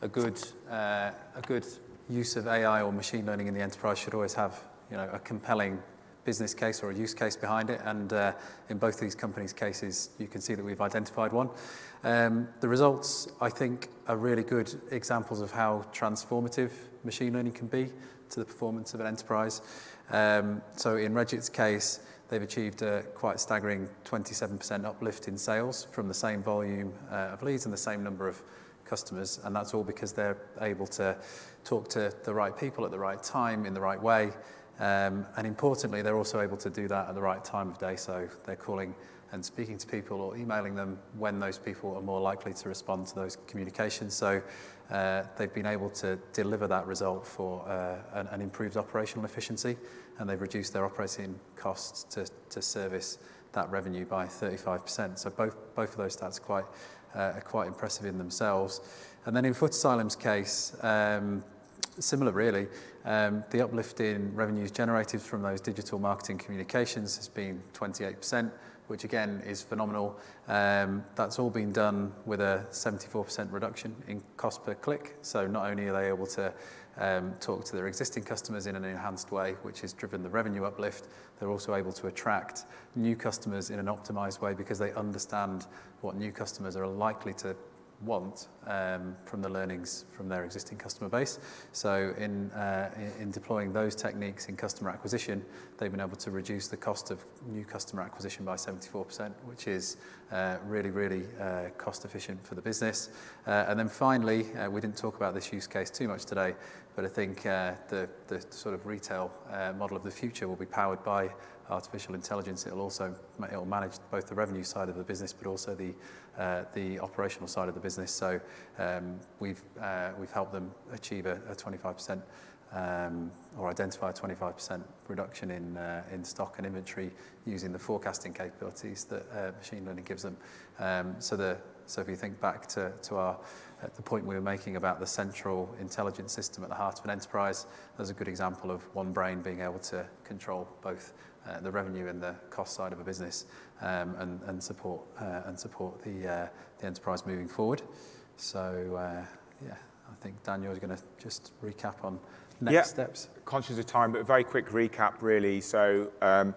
a good uh, a good use of AI or machine learning in the enterprise should always have you know a compelling business case or a use case behind it. And uh, in both these companies' cases, you can see that we've identified one. Um, the results, I think, are really good examples of how transformative machine learning can be to the performance of an enterprise. Um, so in Regit's case, they've achieved a quite staggering 27% uplift in sales from the same volume uh, of leads and the same number of customers. And that's all because they're able to talk to the right people at the right time in the right way Um, and importantly, they're also able to do that at the right time of day. So they're calling and speaking to people or emailing them when those people are more likely to respond to those communications. So they've been able to deliver that result for uh, an, an improved operational efficiency and they've reduced their operating costs to, to service that revenue by 35%. So both, both of those stats quite, uh, are quite impressive in themselves. And then in Footasylum's case, um, similar really, um, the uplift in revenues generated from those digital marketing communications has been 28%, which again is phenomenal. Um, that's all been done with a 74% reduction in cost per click. So not only are they able to um, talk to their existing customers in an enhanced way, which has driven the revenue uplift, they're also able to attract new customers in an optimized way because they understand what new customers are likely to want um, from the learnings from their existing customer base. So in, uh, in, deploying those techniques in customer acquisition, they've been able to reduce the cost of new customer acquisition by 74%, which is uh, really, really uh, cost efficient for the business. Uh, and then finally, uh, we didn't talk about this use case too much today, but I think uh, the, the sort of retail model of the future will be powered by artificial intelligence. It'll also it'll manage both the revenue side of the business, but also the uh, the operational side of the business. So um, we've uh, we've helped them achieve a, a 25% um, or identify a 25% reduction in uh, in stock and inventory using the forecasting capabilities that uh, machine learning gives them. Um, so the so if you think back to to our the point we were making about the central intelligence system at the heart of an enterprise, there's a good example of one brain being able to control both uh, the revenue and the cost side of a business um, and, and support uh, and support the uh, the enterprise moving forward. So uh, yeah, I think Daniel is going to just recap on next yeah, steps. Conscious of time, but a very quick recap really. So. Um,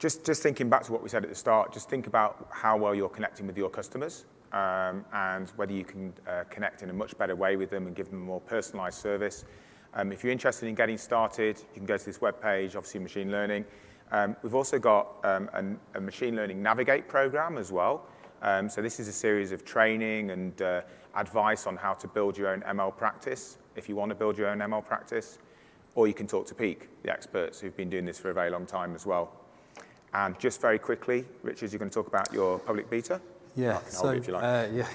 just, just thinking back to what we said at the start, just think about how well you're connecting with your customers um, and whether you can uh, connect in a much better way with them and give them a more personalized service. Um, if you're interested in getting started, you can go to this web page, obviously machine learning. Um, we've also got um, a, a, machine learning navigate program as well. Um, so this is a series of training and uh, advice on how to build your own ML practice if you want to build your own ML practice. Or you can talk to Peak, the experts who've been doing this for a very long time as well. And just very quickly, Richard, you're going to talk about your public beta. Yeah, so, like. uh, yeah,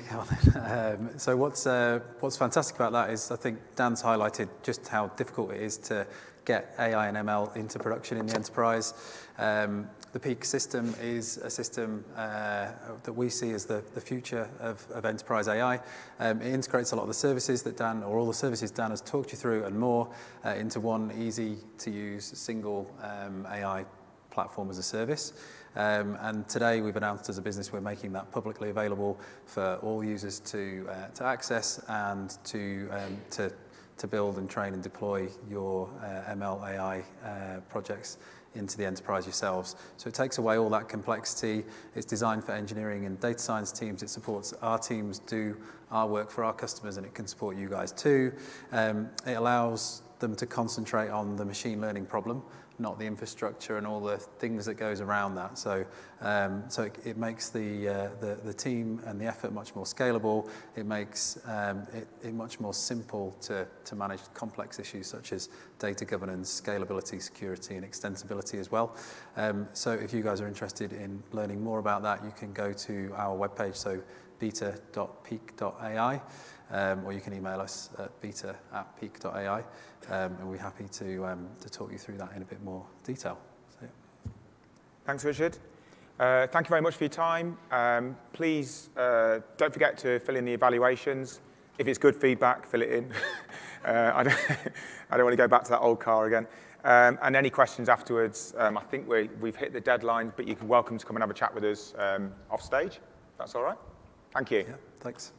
um, so what's, uh, what's fantastic about that is I think Dan's highlighted just how difficult it is to get AI and ML into production in the enterprise. Um, the Peak system is a system uh, that we see as the, the future of, of enterprise AI. Um, it integrates a lot of the services that Dan, or all the services Dan has talked you through and more, uh, into one easy to use single um, AI platform as a service. Um, and today we've announced as a business we're making that publicly available for all users to, uh, to access and to, um, to to build and train and deploy your uh, ML AI uh, projects into the enterprise yourselves. So it takes away all that complexity. It's designed for engineering and data science teams. It supports our teams do our work for our customers and it can support you guys too. Um, it allows them to concentrate on the machine learning problem not the infrastructure and all the things that goes around that. So, um, so it, it makes the, uh, the, the team and the effort much more scalable. It makes um, it, it much more simple to, to manage complex issues such as data governance, scalability, security, and extensibility as well. Um, so if you guys are interested in learning more about that, you can go to our webpage, so beta.peak.ai um, or you can email us at beta at peak.ai, um, and we're happy to, um, to talk you through that in a bit more detail. So, yeah. Thanks, Richard. Uh, thank you very much for your time. Um, please uh, don't forget to fill in the evaluations. If it's good feedback, fill it in. uh, I, don't, I don't want to go back to that old car again. Um, and any questions afterwards, um, I think we we've hit the deadline, but you can welcome to come and have a chat with us um, off stage. That's all right. Thank you. Yeah, thanks.